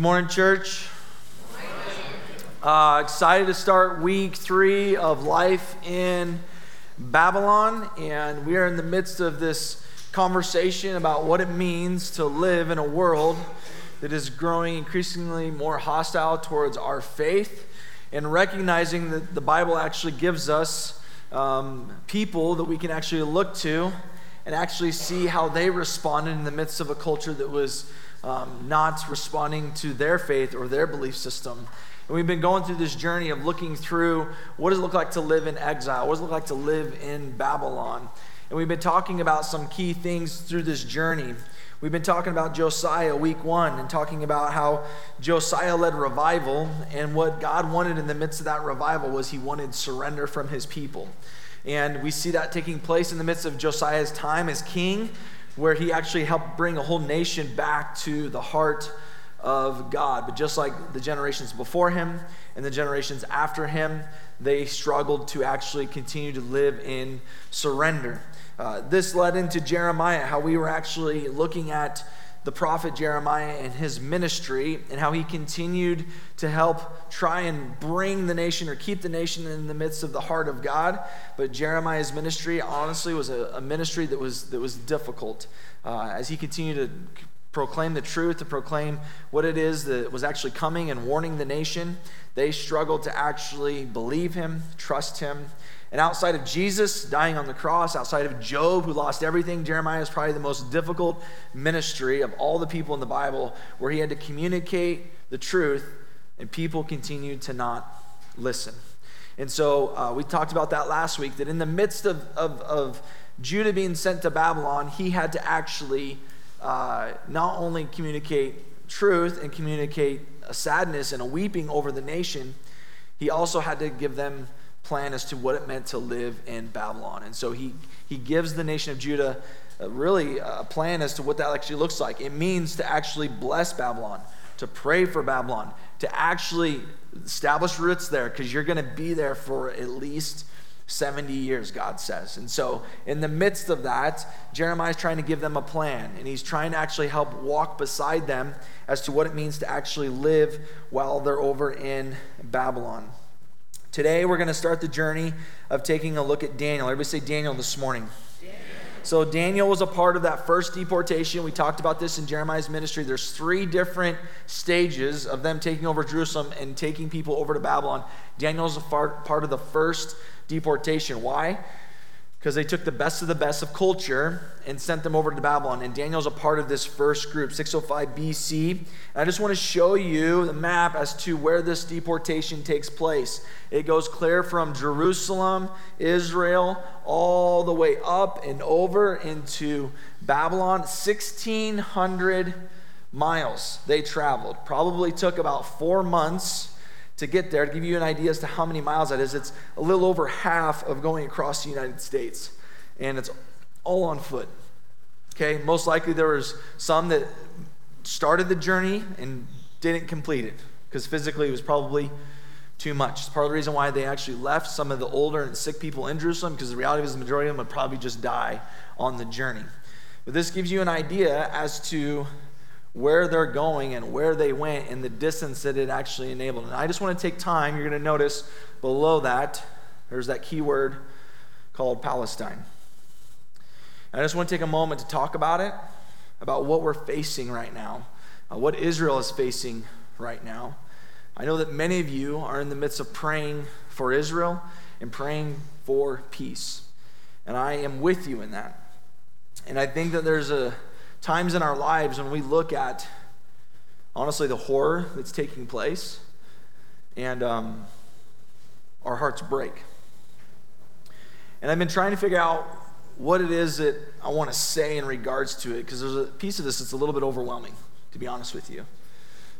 Good morning, church. Uh, excited to start week three of life in Babylon, and we are in the midst of this conversation about what it means to live in a world that is growing increasingly more hostile towards our faith, and recognizing that the Bible actually gives us um, people that we can actually look to and actually see how they responded in the midst of a culture that was um, not responding to their faith or their belief system. And we've been going through this journey of looking through what does it look like to live in exile? What does it look like to live in Babylon? And we've been talking about some key things through this journey. We've been talking about Josiah week one and talking about how Josiah led revival, and what God wanted in the midst of that revival was he wanted surrender from his people. And we see that taking place in the midst of Josiah's time as king, where he actually helped bring a whole nation back to the heart of God. But just like the generations before him and the generations after him, they struggled to actually continue to live in surrender. Uh, this led into Jeremiah, how we were actually looking at the prophet Jeremiah and his ministry and how he continued to help try and bring the nation or keep the nation in the midst of the heart of God. But Jeremiah's ministry, honestly, was a, a ministry that was, that was difficult uh, as he continued to proclaim the truth, to proclaim what it is that was actually coming and warning the nation. They struggled to actually believe him, trust him. And outside of Jesus dying on the cross, outside of Job, who lost everything, Jeremiah is probably the most difficult ministry of all the people in the Bible where he had to communicate the truth and people continued to not listen. And so uh, we talked about that last week that in the midst of, of, of Judah being sent to Babylon, he had to actually uh, not only communicate truth and communicate a sadness and a weeping over the nation, he also had to give them plan as to what it meant to live in Babylon. And so he, he gives the nation of Judah uh, really a plan as to what that actually looks like. It means to actually bless Babylon, to pray for Babylon, to actually establish roots there because you're going to be there for at least 70 years, God says. And so, in the midst of that, Jeremiah is trying to give them a plan, and he's trying to actually help walk beside them as to what it means to actually live while they're over in Babylon. Today, we're going to start the journey of taking a look at Daniel. Everybody say Daniel this morning. So, Daniel was a part of that first deportation. We talked about this in Jeremiah's ministry. There's three different stages of them taking over Jerusalem and taking people over to Babylon. Daniel was a part of the first deportation. Why? Because they took the best of the best of culture and sent them over to Babylon. And Daniel's a part of this first group, 605 BC. And I just want to show you the map as to where this deportation takes place. It goes clear from Jerusalem, Israel, all the way up and over into Babylon. 1,600 miles they traveled. Probably took about four months to get there. To give you an idea as to how many miles that is, it's a little over half of going across the United States. And it's all on foot. Okay, most likely there was some that started the journey and didn't complete it because physically it was probably too much. It's part of the reason why they actually left some of the older and sick people in Jerusalem because the reality is the majority of them would probably just die on the journey. But this gives you an idea as to where they're going and where they went and the distance that it actually enabled. And I just want to take time, you're going to notice below that, there's that keyword called Palestine. And I just want to take a moment to talk about it, about what we're facing right now, uh, what Israel is facing right now. I know that many of you are in the midst of praying for Israel and praying for peace. And I am with you in that. And I think that there's a times in our lives when we look at, honestly, the horror that's taking place, and um, our hearts break. And I've been trying to figure out what it is that I want to say in regards to it, because there's a piece of this that's a little bit overwhelming, to be honest with you.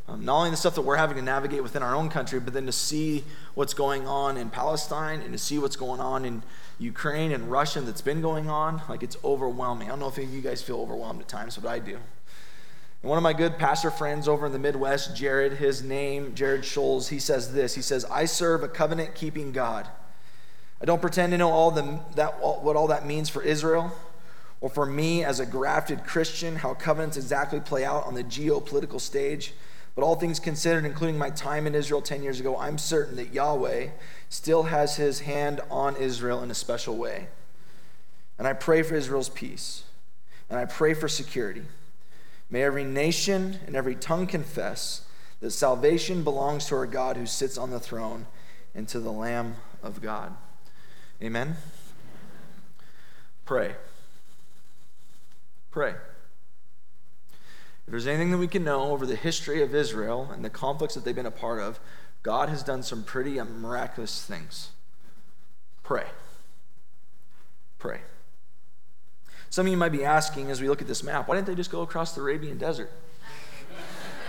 Um, not only the stuff that we're having to navigate within our own country, but then to see what's going on in Palestine and to see what's going on in Ukraine and Russia that's been going on, like it's overwhelming. I don't know if any of you guys feel overwhelmed at times, but I do. And one of my good pastor friends over in the Midwest, Jared, his name, Jared Scholes, he says this. He says, I serve a covenant keeping God. I don't pretend to know all the, that, what all that means for Israel or for me as a grafted Christian, how covenants exactly play out on the geopolitical stage. But all things considered, including my time in Israel 10 years ago, I'm certain that Yahweh still has his hand on Israel in a special way. And I pray for Israel's peace, and I pray for security. May every nation and every tongue confess that salvation belongs to our God who sits on the throne and to the Lamb of God. Amen. Pray. Pray. If there's anything that we can know over the history of Israel and the conflicts that they've been a part of, God has done some pretty miraculous things. Pray. Pray. Some of you might be asking as we look at this map, why didn't they just go across the Arabian desert?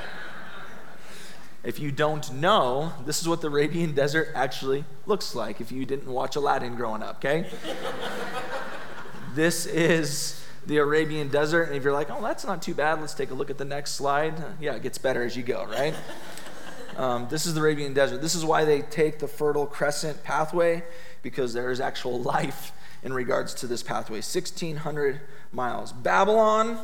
if you don't know, this is what the Arabian desert actually looks like if you didn't watch Aladdin growing up, okay? this is the Arabian desert, and if you're like, oh, that's not too bad, let's take a look at the next slide. Yeah, it gets better as you go, right? Um, this is the Arabian desert. This is why they take the Fertile Crescent pathway, because there is actual life in regards to this pathway 1,600 miles. Babylon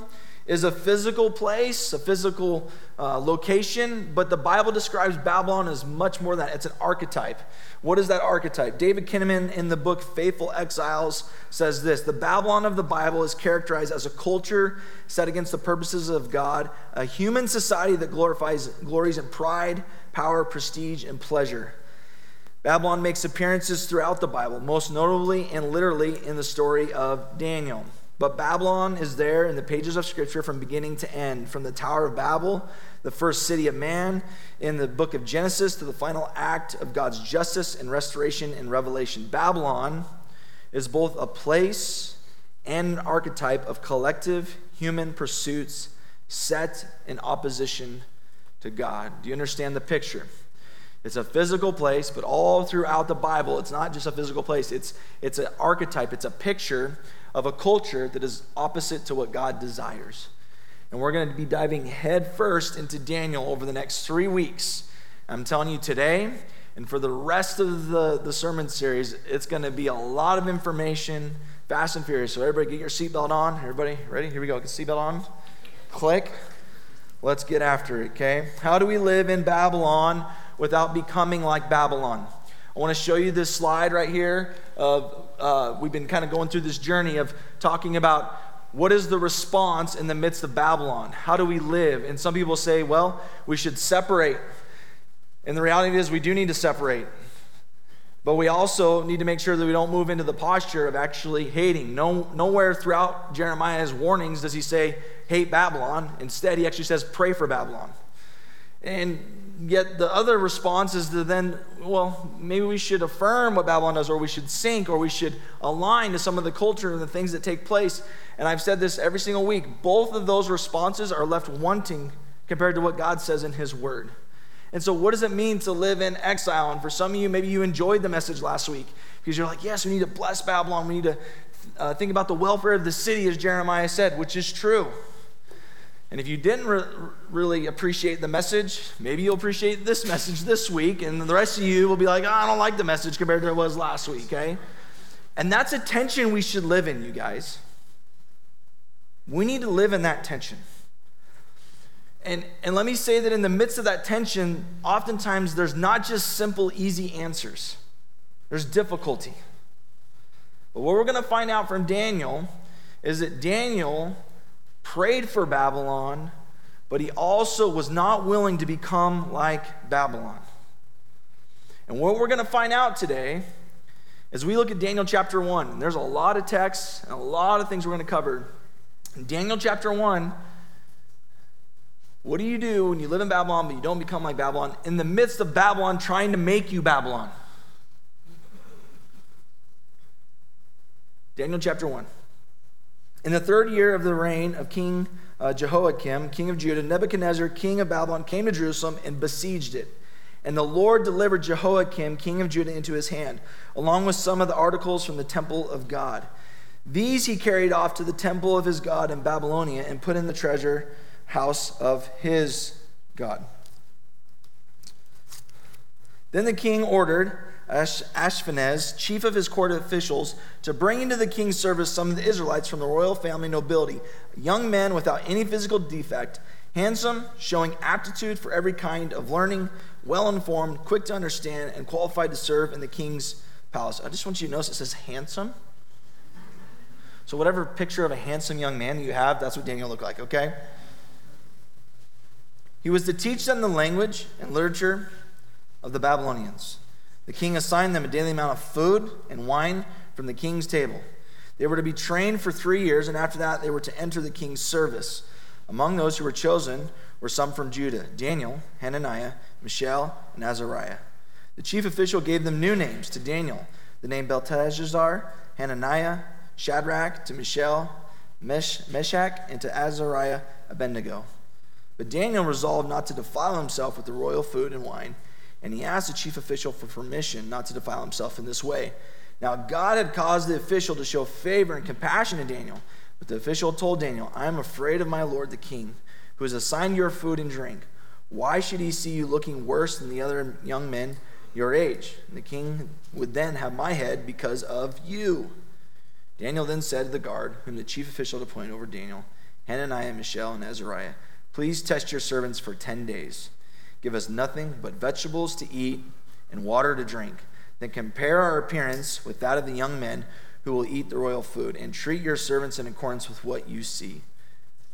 is a physical place, a physical uh, location, but the Bible describes Babylon as much more than that. It's an archetype. What is that archetype? David Kinnaman in the book Faith for Exiles says this The Babylon of the Bible is characterized as a culture set against the purposes of God, a human society that glorifies, glories in pride, power, prestige, and pleasure. Babylon makes appearances throughout the Bible, most notably and literally in the story of Daniel. But Babylon is there in the pages of Scripture from beginning to end, from the Tower of Babel, the first city of man, in the book of Genesis, to the final act of God's justice and restoration in Revelation. Babylon is both a place and an archetype of collective human pursuits set in opposition to God. Do you understand the picture? It's a physical place, but all throughout the Bible, it's not just a physical place, it's, it's an archetype, it's a picture of a culture that is opposite to what God desires. And we're going to be diving headfirst into Daniel over the next three weeks. I'm telling you today, and for the rest of the, the sermon series, it's going to be a lot of information, fast and furious. So, everybody, get your seatbelt on. Everybody, ready? Here we go. Get seatbelt on. Click. Let's get after it, okay? How do we live in Babylon without becoming like Babylon? I want to show you this slide right here. Of, uh, we've been kind of going through this journey of talking about what is the response in the midst of Babylon? How do we live? And some people say, well, we should separate. And the reality is, we do need to separate. But we also need to make sure that we don't move into the posture of actually hating. No, nowhere throughout Jeremiah's warnings does he say, hate Babylon. Instead, he actually says, pray for Babylon. And yet the other response is to then, well, maybe we should affirm what Babylon does, or we should sink, or we should align to some of the culture and the things that take place. And I've said this every single week. Both of those responses are left wanting compared to what God says in His Word. And so, what does it mean to live in exile? And for some of you, maybe you enjoyed the message last week because you're like, yes, we need to bless Babylon. We need to uh, think about the welfare of the city, as Jeremiah said, which is true. And if you didn't re- really appreciate the message, maybe you'll appreciate this message this week, and the rest of you will be like, oh, I don't like the message compared to what it was last week, okay? And that's a tension we should live in, you guys. We need to live in that tension. And, and let me say that in the midst of that tension, oftentimes there's not just simple, easy answers, there's difficulty. But what we're going to find out from Daniel is that Daniel prayed for Babylon, but he also was not willing to become like Babylon. And what we're going to find out today as we look at Daniel chapter 1, there's a lot of texts and a lot of things we're going to cover. In Daniel chapter 1, what do you do when you live in Babylon but you don't become like Babylon in the midst of Babylon trying to make you Babylon? Daniel chapter 1. In the third year of the reign of King uh, Jehoiakim, king of Judah, Nebuchadnezzar, king of Babylon, came to Jerusalem and besieged it. And the Lord delivered Jehoiakim, king of Judah, into his hand, along with some of the articles from the temple of God. These he carried off to the temple of his God in Babylonia and put in the treasure house of his God. Then the king ordered Ashpenaz, chief of his court officials, to bring into the king's service some of the Israelites from the royal family nobility, young men without any physical defect, handsome, showing aptitude for every kind of learning, well informed, quick to understand, and qualified to serve in the king's palace. I just want you to notice it says handsome. So, whatever picture of a handsome young man you have, that's what Daniel looked like, okay? He was to teach them the language and literature of the Babylonians. The king assigned them a daily amount of food and wine from the king's table. They were to be trained for three years, and after that, they were to enter the king's service. Among those who were chosen were some from Judah Daniel, Hananiah, Mishael, and Azariah. The chief official gave them new names to Daniel, the name Belteshazzar, Hananiah, Shadrach, to Mishael, Mesh, Meshach, and to Azariah, Abednego. But Daniel resolved not to defile himself with the royal food and wine, and he asked the chief official for permission not to defile himself in this way. Now, God had caused the official to show favor and compassion to Daniel, but the official told Daniel, I am afraid of my lord the king, who has assigned your food and drink. Why should he see you looking worse than the other young men your age? And the king would then have my head because of you. Daniel then said to the guard, whom the chief official had appointed over Daniel, Hananiah, Mishael, and Azariah, Please test your servants for 10 days. Give us nothing but vegetables to eat and water to drink. Then compare our appearance with that of the young men who will eat the royal food, and treat your servants in accordance with what you see.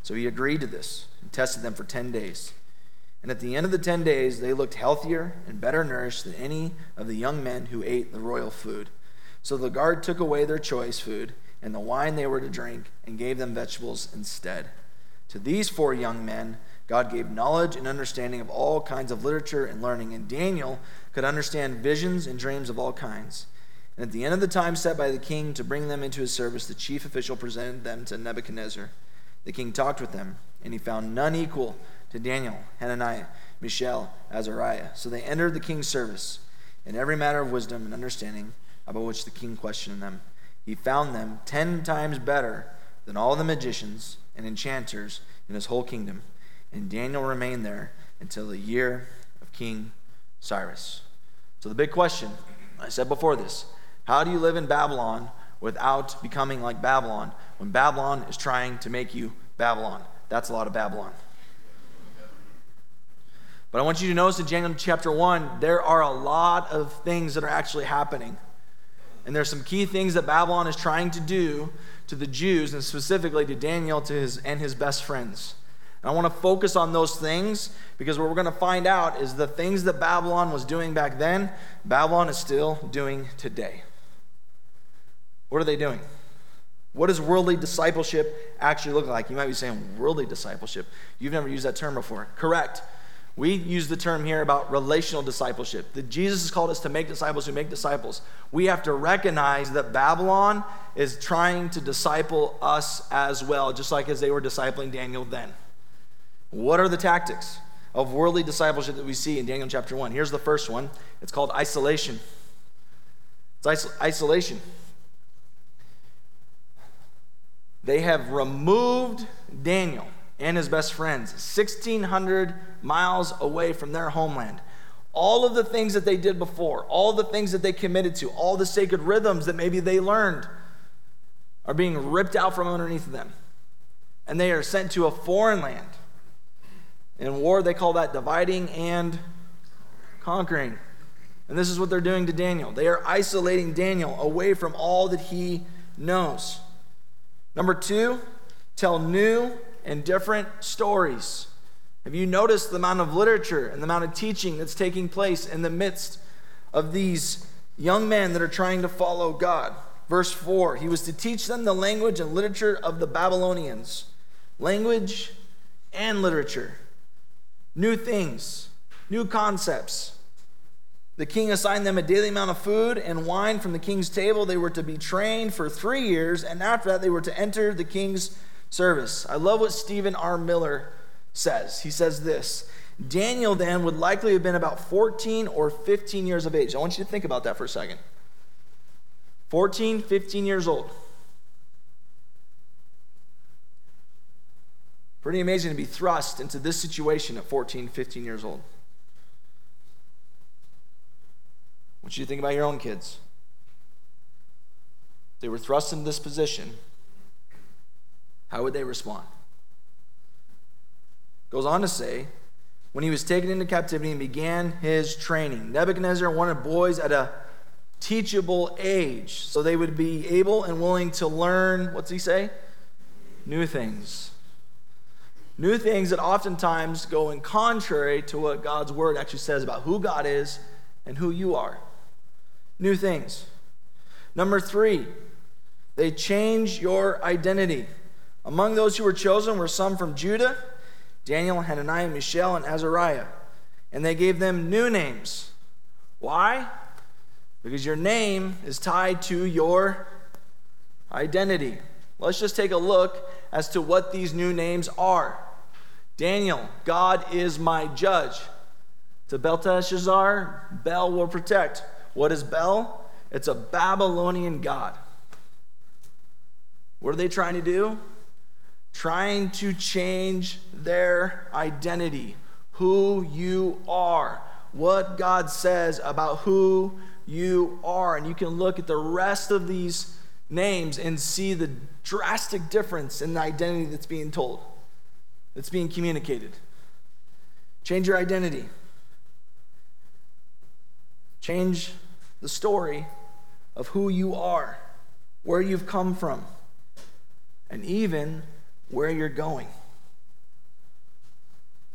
So he agreed to this and tested them for 10 days. And at the end of the 10 days, they looked healthier and better nourished than any of the young men who ate the royal food. So the guard took away their choice food and the wine they were to drink and gave them vegetables instead. To these four young men, God gave knowledge and understanding of all kinds of literature and learning, and Daniel could understand visions and dreams of all kinds. And at the end of the time set by the king to bring them into his service, the chief official presented them to Nebuchadnezzar. The king talked with them, and he found none equal to Daniel, Hananiah, Mishael, Azariah. So they entered the king's service in every matter of wisdom and understanding about which the king questioned them. He found them ten times better than all the magicians and enchanters in his whole kingdom. And Daniel remained there until the year of King Cyrus. So, the big question I said before this how do you live in Babylon without becoming like Babylon when Babylon is trying to make you Babylon? That's a lot of Babylon. But I want you to notice in Daniel chapter 1, there are a lot of things that are actually happening. And there's some key things that Babylon is trying to do to the Jews and specifically to Daniel to his, and his best friends. And I want to focus on those things because what we're going to find out is the things that Babylon was doing back then, Babylon is still doing today. What are they doing? What does worldly discipleship actually look like? You might be saying, worldly discipleship. You've never used that term before. Correct. We use the term here about relational discipleship. That Jesus has called us to make disciples who make disciples. We have to recognize that Babylon is trying to disciple us as well, just like as they were discipling Daniel then. What are the tactics of worldly discipleship that we see in Daniel chapter 1? Here's the first one it's called isolation. It's isolation. They have removed Daniel and his best friends 1,600 miles away from their homeland. All of the things that they did before, all the things that they committed to, all the sacred rhythms that maybe they learned are being ripped out from underneath them. And they are sent to a foreign land. In war, they call that dividing and conquering. And this is what they're doing to Daniel. They are isolating Daniel away from all that he knows. Number two, tell new and different stories. Have you noticed the amount of literature and the amount of teaching that's taking place in the midst of these young men that are trying to follow God? Verse 4 He was to teach them the language and literature of the Babylonians. Language and literature. New things, new concepts. The king assigned them a daily amount of food and wine from the king's table. They were to be trained for three years, and after that, they were to enter the king's service. I love what Stephen R. Miller says. He says this Daniel then would likely have been about 14 or 15 years of age. I want you to think about that for a second. 14, 15 years old. Pretty amazing to be thrust into this situation at 14, 15 years old. I want you to think about your own kids. They were thrust into this position how would they respond? Goes on to say, when he was taken into captivity and began his training, Nebuchadnezzar wanted boys at a teachable age so they would be able and willing to learn, what's he say? New things. New things that oftentimes go in contrary to what God's word actually says about who God is and who you are. New things. Number three, they change your identity. Among those who were chosen were some from Judah Daniel, Hananiah, Mishael, and Azariah. And they gave them new names. Why? Because your name is tied to your identity. Let's just take a look as to what these new names are. Daniel, God is my judge. To Belteshazzar, Bel will protect. What is Bel? It's a Babylonian god. What are they trying to do? Trying to change their identity, who you are, what God says about who you are. And you can look at the rest of these names and see the drastic difference in the identity that's being told, that's being communicated. Change your identity. Change the story of who you are, where you've come from, and even where you're going.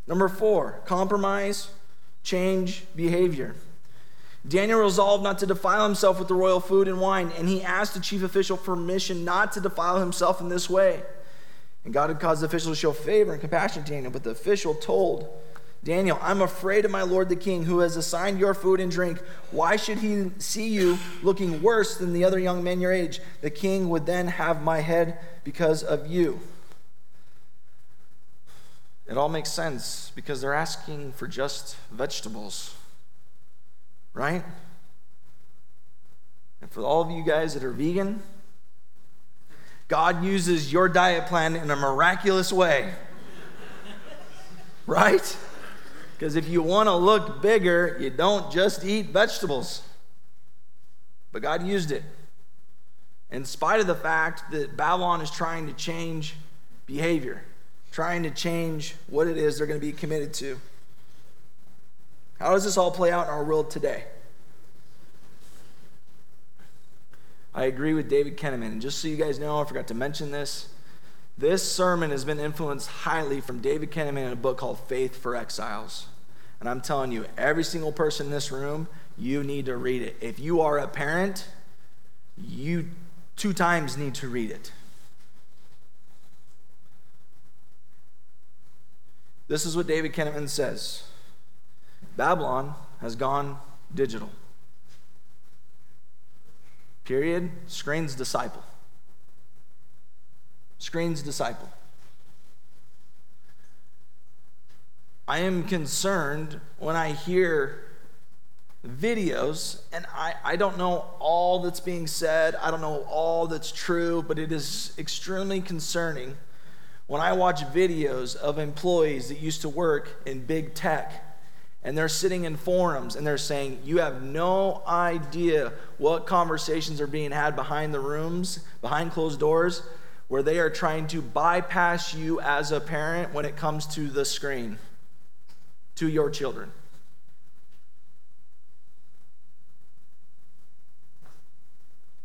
Number four, compromise, change behavior. Daniel resolved not to defile himself with the royal food and wine, and he asked the chief official permission not to defile himself in this way. And God had caused the official to show favor and compassion to Daniel, but the official told Daniel, I'm afraid of my lord the king, who has assigned your food and drink. Why should he see you looking worse than the other young men your age? The king would then have my head because of you. It all makes sense because they're asking for just vegetables, right? And for all of you guys that are vegan, God uses your diet plan in a miraculous way, right? Because if you want to look bigger, you don't just eat vegetables. But God used it. In spite of the fact that Babylon is trying to change behavior, trying to change what it is they're going to be committed to. How does this all play out in our world today? I agree with David Kinnaman. And just so you guys know, I forgot to mention this. This sermon has been influenced highly from David Kinnaman in a book called Faith for Exiles. And I'm telling you, every single person in this room, you need to read it. If you are a parent, you two times need to read it. This is what David Kinnaman says Babylon has gone digital. Period. Screen's disciple. Screen's disciple. I am concerned when I hear videos, and I, I don't know all that's being said, I don't know all that's true, but it is extremely concerning when I watch videos of employees that used to work in big tech and they're sitting in forums and they're saying, You have no idea what conversations are being had behind the rooms, behind closed doors where they are trying to bypass you as a parent when it comes to the screen, to your children.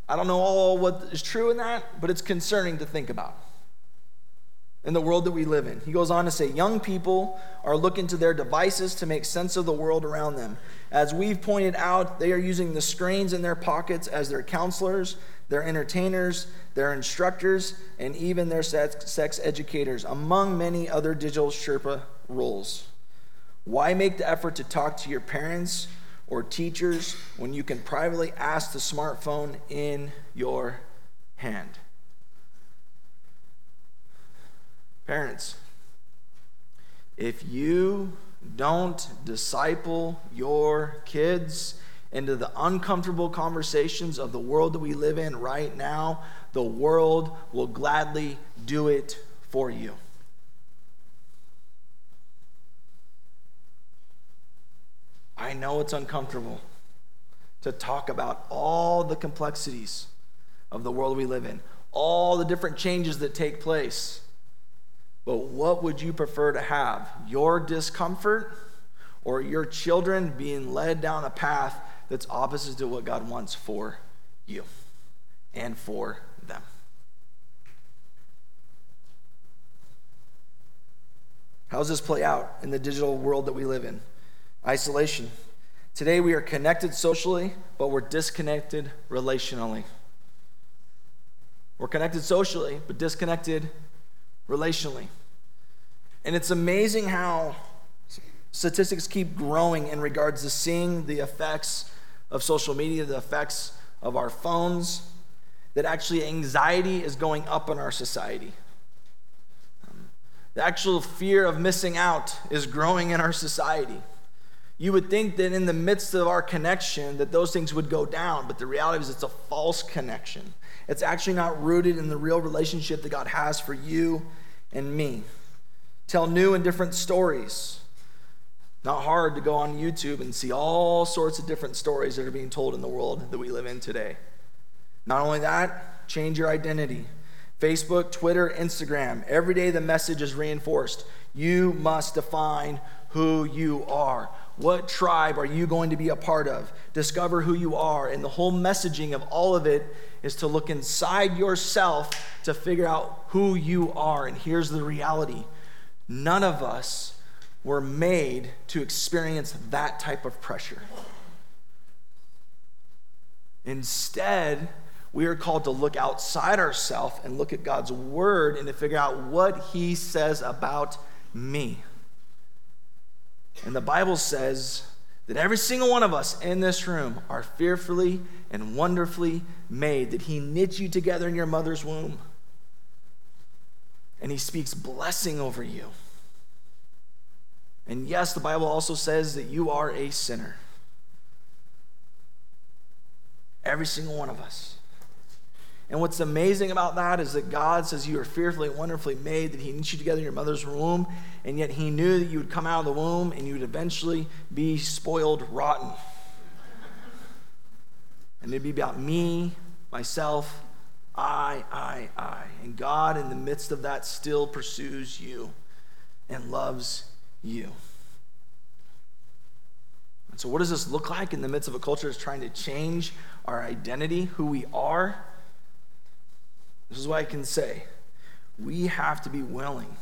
I don't know all what is true in that, but it's concerning to think about in the world that we live in. He goes on to say, Young people are looking to their devices to make sense of the world around them. As we've pointed out, they are using the screens in their pockets as their counselors, their entertainers, their instructors, and even their sex, sex educators, among many other digital Sherpa roles. Why make the effort to talk to your parents or teachers when you can privately ask the smartphone in your hand? Parents, if you don't disciple your kids into the uncomfortable conversations of the world that we live in right now, the world will gladly do it for you. I know it's uncomfortable to talk about all the complexities of the world we live in, all the different changes that take place. But what would you prefer to have? Your discomfort or your children being led down a path that's opposite to what God wants for you and for them? How does this play out in the digital world that we live in? Isolation. Today we are connected socially, but we're disconnected relationally. We're connected socially, but disconnected relationally. And it's amazing how statistics keep growing in regards to seeing the effects of social media, the effects of our phones, that actually anxiety is going up in our society. The actual fear of missing out is growing in our society. You would think that in the midst of our connection that those things would go down, but the reality is it's a false connection. It's actually not rooted in the real relationship that God has for you and me. Tell new and different stories. Not hard to go on YouTube and see all sorts of different stories that are being told in the world that we live in today. Not only that, change your identity. Facebook, Twitter, Instagram, every day the message is reinforced. You must define who you are. What tribe are you going to be a part of? Discover who you are. And the whole messaging of all of it is to look inside yourself to figure out who you are. And here's the reality none of us were made to experience that type of pressure. Instead, we are called to look outside ourselves and look at God's word and to figure out what he says about me. And the Bible says that every single one of us in this room are fearfully and wonderfully made, that He knit you together in your mother's womb. And He speaks blessing over you. And yes, the Bible also says that you are a sinner. Every single one of us. And what's amazing about that is that God says you are fearfully and wonderfully made, that He knit you together in your mother's womb, and yet He knew that you would come out of the womb and you would eventually be spoiled rotten. And it'd be about me, myself, I, I, I. And God, in the midst of that, still pursues you and loves you. And so, what does this look like in the midst of a culture that's trying to change our identity, who we are? This is what I can say. We have to be willing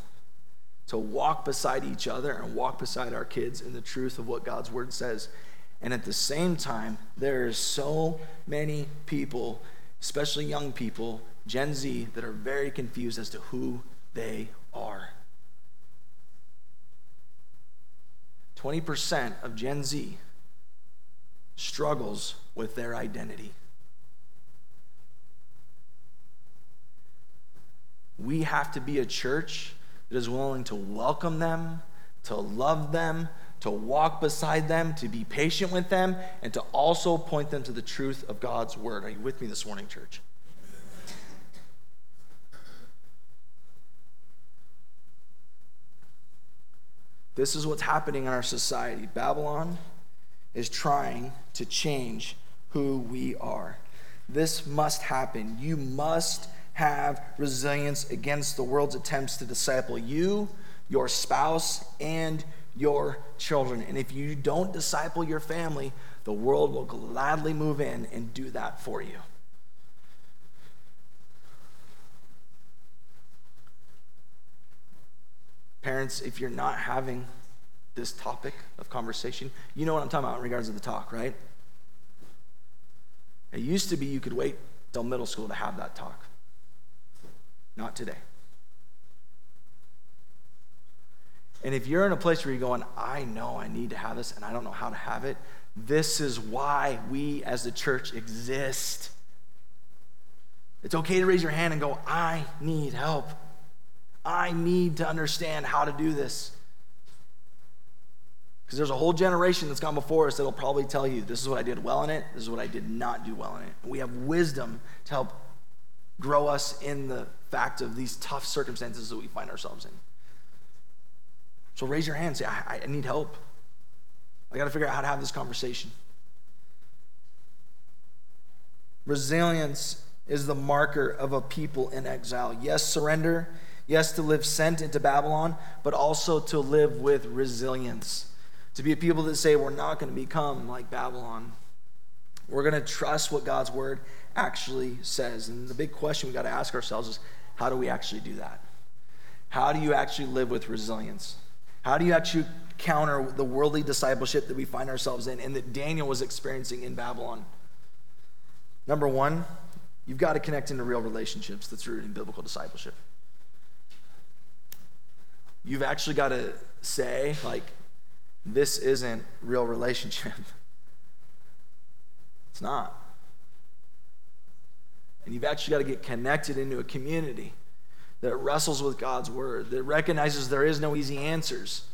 to walk beside each other and walk beside our kids in the truth of what God's word says. And at the same time, there are so many people, especially young people, Gen Z, that are very confused as to who they are. 20% of Gen Z struggles with their identity. We have to be a church that is willing to welcome them, to love them, to walk beside them, to be patient with them, and to also point them to the truth of God's word. Are you with me this morning, church? This is what's happening in our society. Babylon is trying to change who we are. This must happen. You must have resilience against the world's attempts to disciple you, your spouse, and your children. And if you don't disciple your family, the world will gladly move in and do that for you. Parents, if you're not having this topic of conversation, you know what I'm talking about in regards to the talk, right? It used to be you could wait till middle school to have that talk. Not today. And if you're in a place where you're going, I know I need to have this and I don't know how to have it, this is why we as the church exist. It's okay to raise your hand and go, I need help. I need to understand how to do this. Because there's a whole generation that's gone before us that'll probably tell you, this is what I did well in it, this is what I did not do well in it. We have wisdom to help grow us in the fact of these tough circumstances that we find ourselves in. So raise your hand say, I, I need help. I got to figure out how to have this conversation. Resilience is the marker of a people in exile. Yes, surrender. Yes, to live sent into Babylon, but also to live with resilience. To be a people that say, we're not going to become like Babylon. We're going to trust what God's word actually says. And the big question we got to ask ourselves is how do we actually do that? How do you actually live with resilience? How do you actually counter the worldly discipleship that we find ourselves in and that Daniel was experiencing in Babylon? Number one, you've got to connect into real relationships that's rooted in biblical discipleship. You've actually got to say, like, this isn't real relationship. It's not. And you've actually got to get connected into a community that wrestles with God's word, that recognizes there is no easy answers.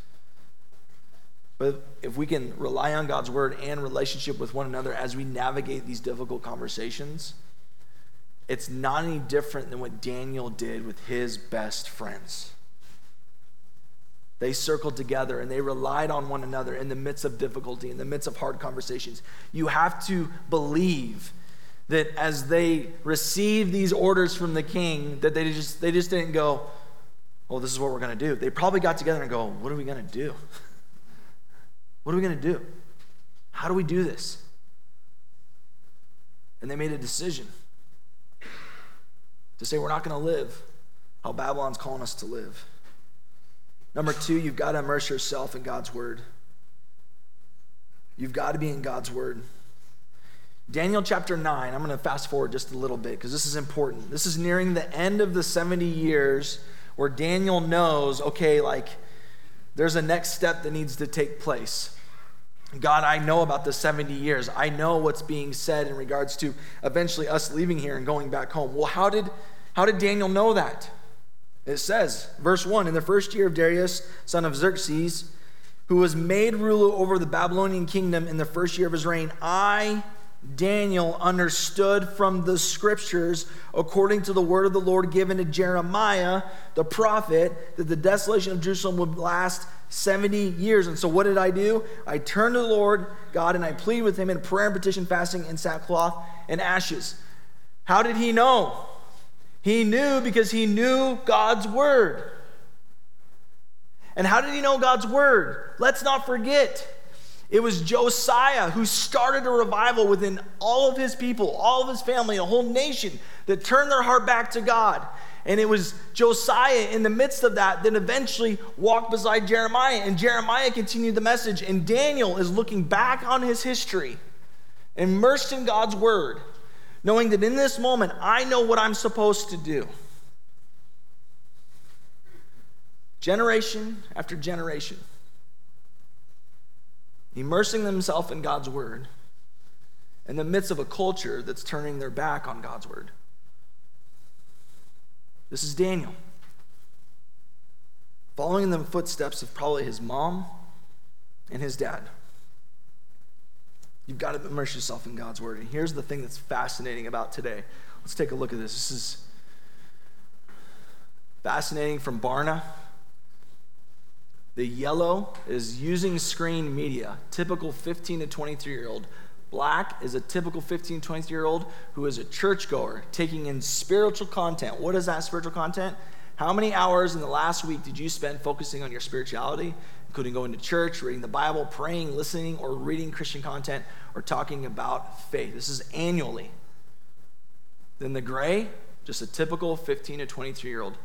But if we can rely on God's word and relationship with one another as we navigate these difficult conversations, it's not any different than what Daniel did with his best friends. They circled together and they relied on one another in the midst of difficulty, in the midst of hard conversations. You have to believe that as they received these orders from the king, that they just they just didn't go, "Oh, this is what we're going to do." They probably got together and go, "What are we going to do? what are we going to do? How do we do this?" And they made a decision to say, "We're not going to live how Babylon's calling us to live." Number two, you've got to immerse yourself in God's word. You've got to be in God's word. Daniel chapter 9, I'm going to fast forward just a little bit because this is important. This is nearing the end of the 70 years where Daniel knows, okay, like there's a next step that needs to take place. God, I know about the 70 years. I know what's being said in regards to eventually us leaving here and going back home. Well, how did, how did Daniel know that? It says, verse 1 In the first year of Darius, son of Xerxes, who was made ruler over the Babylonian kingdom in the first year of his reign, I Daniel understood from the scriptures, according to the word of the Lord given to Jeremiah the prophet, that the desolation of Jerusalem would last 70 years. And so, what did I do? I turned to the Lord God and I pleaded with him in prayer and petition, fasting, and sackcloth and ashes. How did he know? He knew because he knew God's word. And how did he know God's word? Let's not forget it was Josiah who started a revival within all of his people, all of his family, a whole nation that turned their heart back to God. And it was Josiah in the midst of that that eventually walked beside Jeremiah. And Jeremiah continued the message. And Daniel is looking back on his history, immersed in God's word, knowing that in this moment, I know what I'm supposed to do. Generation after generation immersing themselves in God's word in the midst of a culture that's turning their back on God's word. This is Daniel. Following in the footsteps of probably his mom and his dad. You've got to immerse yourself in God's word. And here's the thing that's fascinating about today. Let's take a look at this. This is fascinating from Barna. The yellow is using screen media, typical 15 to 23 year old. Black is a typical 15 to 23 year old who is a churchgoer, taking in spiritual content. What is that spiritual content? How many hours in the last week did you spend focusing on your spirituality, including going to church, reading the Bible, praying, listening, or reading Christian content, or talking about faith? This is annually. Then the gray, just a typical 15 to 23 year old.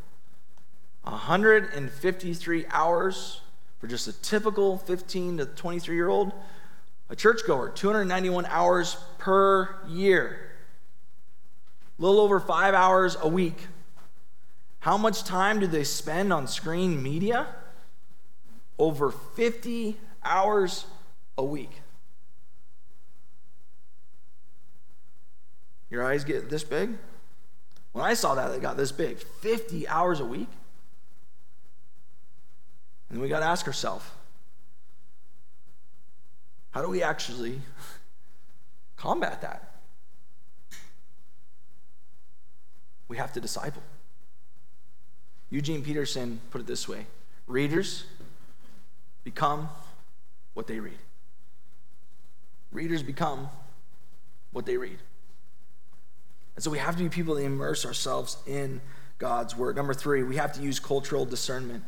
153 hours for just a typical 15 to 23 year old, a churchgoer, 291 hours per year, a little over five hours a week. How much time do they spend on screen media? Over 50 hours a week. Your eyes get this big? When I saw that, they got this big 50 hours a week. And we got to ask ourselves how do we actually combat that? We have to disciple. Eugene Peterson put it this way readers become what they read. Readers become what they read. And so we have to be people that immerse ourselves in God's word. Number three, we have to use cultural discernment.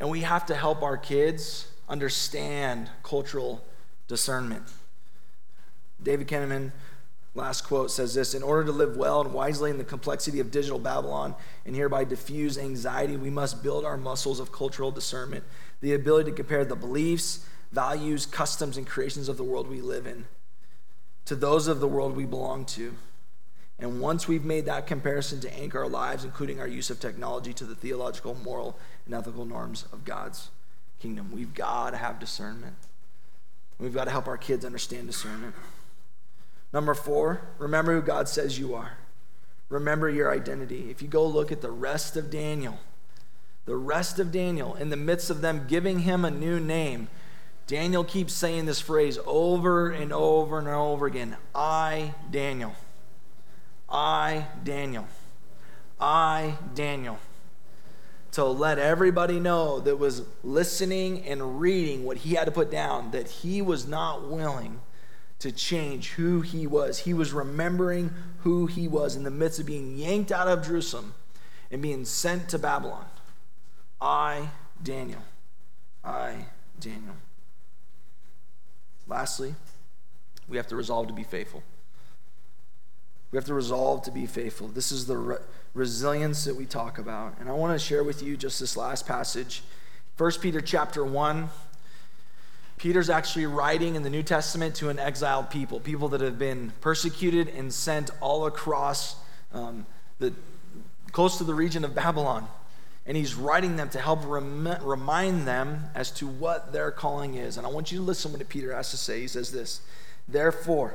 And we have to help our kids understand cultural discernment. David Kinnaman, last quote, says this In order to live well and wisely in the complexity of digital Babylon and hereby diffuse anxiety, we must build our muscles of cultural discernment, the ability to compare the beliefs, values, customs, and creations of the world we live in to those of the world we belong to. And once we've made that comparison to anchor our lives, including our use of technology, to the theological, moral, and ethical norms of God's kingdom, we've got to have discernment. We've got to help our kids understand discernment. Number four, remember who God says you are. Remember your identity. If you go look at the rest of Daniel, the rest of Daniel, in the midst of them giving him a new name, Daniel keeps saying this phrase over and over and over again I, Daniel. I, Daniel. I, Daniel. To let everybody know that was listening and reading what he had to put down that he was not willing to change who he was. He was remembering who he was in the midst of being yanked out of Jerusalem and being sent to Babylon. I, Daniel. I, Daniel. Lastly, we have to resolve to be faithful. We have to resolve to be faithful. This is the re- resilience that we talk about. And I want to share with you just this last passage. 1 Peter chapter 1. Peter's actually writing in the New Testament to an exiled people, people that have been persecuted and sent all across um, the close to the region of Babylon. And he's writing them to help rem- remind them as to what their calling is. And I want you to listen to what Peter has to say. He says this Therefore,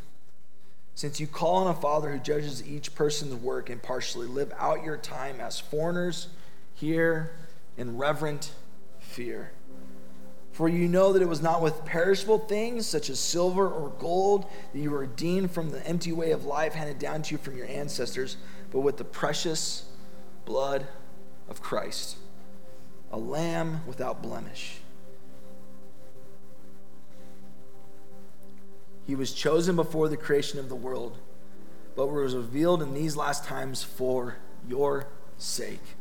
Since you call on a Father who judges each person's work impartially, live out your time as foreigners here in reverent fear. For you know that it was not with perishable things, such as silver or gold, that you were redeemed from the empty way of life handed down to you from your ancestors, but with the precious blood of Christ, a lamb without blemish. He was chosen before the creation of the world, but was revealed in these last times for your sake.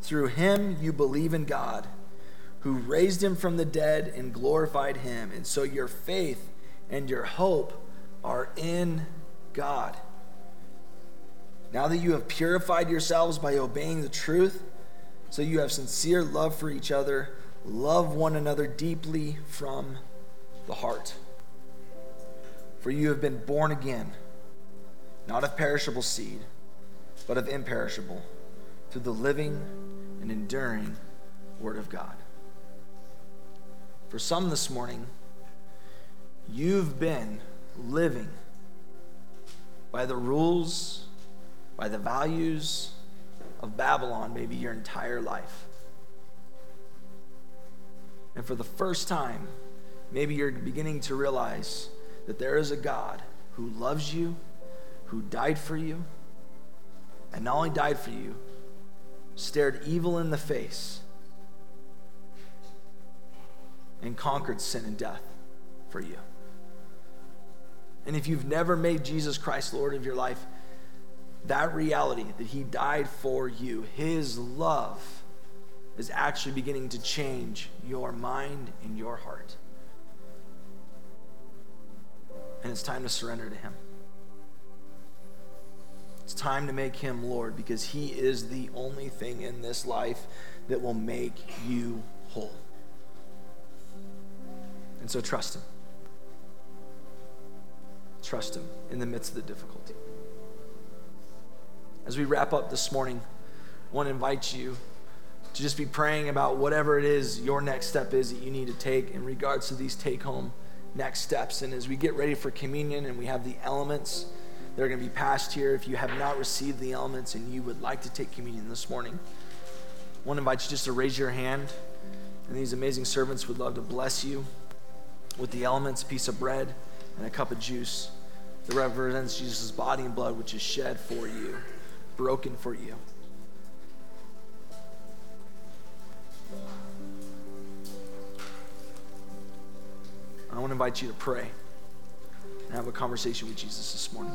Through him you believe in God, who raised him from the dead and glorified him. And so your faith and your hope are in God. Now that you have purified yourselves by obeying the truth, so you have sincere love for each other, love one another deeply from the heart. For you have been born again, not of perishable seed, but of imperishable, through the living and enduring Word of God. For some this morning, you've been living by the rules, by the values of Babylon, maybe your entire life. And for the first time, maybe you're beginning to realize that there is a God who loves you, who died for you, and not only died for you, stared evil in the face and conquered sin and death for you. And if you've never made Jesus Christ Lord of your life, that reality that He died for you, His love, is actually beginning to change your mind and your heart and it's time to surrender to Him. It's time to make Him Lord because He is the only thing in this life that will make you whole. And so trust Him. Trust Him in the midst of the difficulty. As we wrap up this morning, I want to invite you to just be praying about whatever it is your next step is that you need to take in regards to these take home next steps. And as we get ready for communion and we have the elements that are going to be passed here, if you have not received the elements and you would like to take communion this morning, I want to invite you just to raise your hand. And these amazing servants would love to bless you with the elements, a piece of bread, and a cup of juice that represents Jesus' body and blood, which is shed for you, broken for you. Want to invite you to pray and have a conversation with Jesus this morning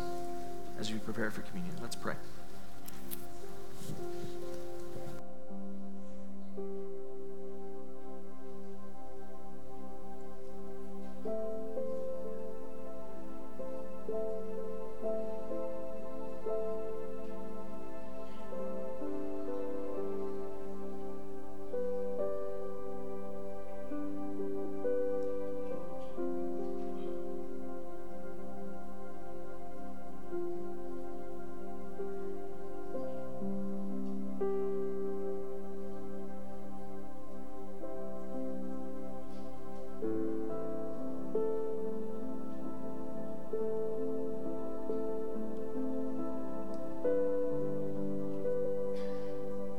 as we prepare for communion. Let's pray.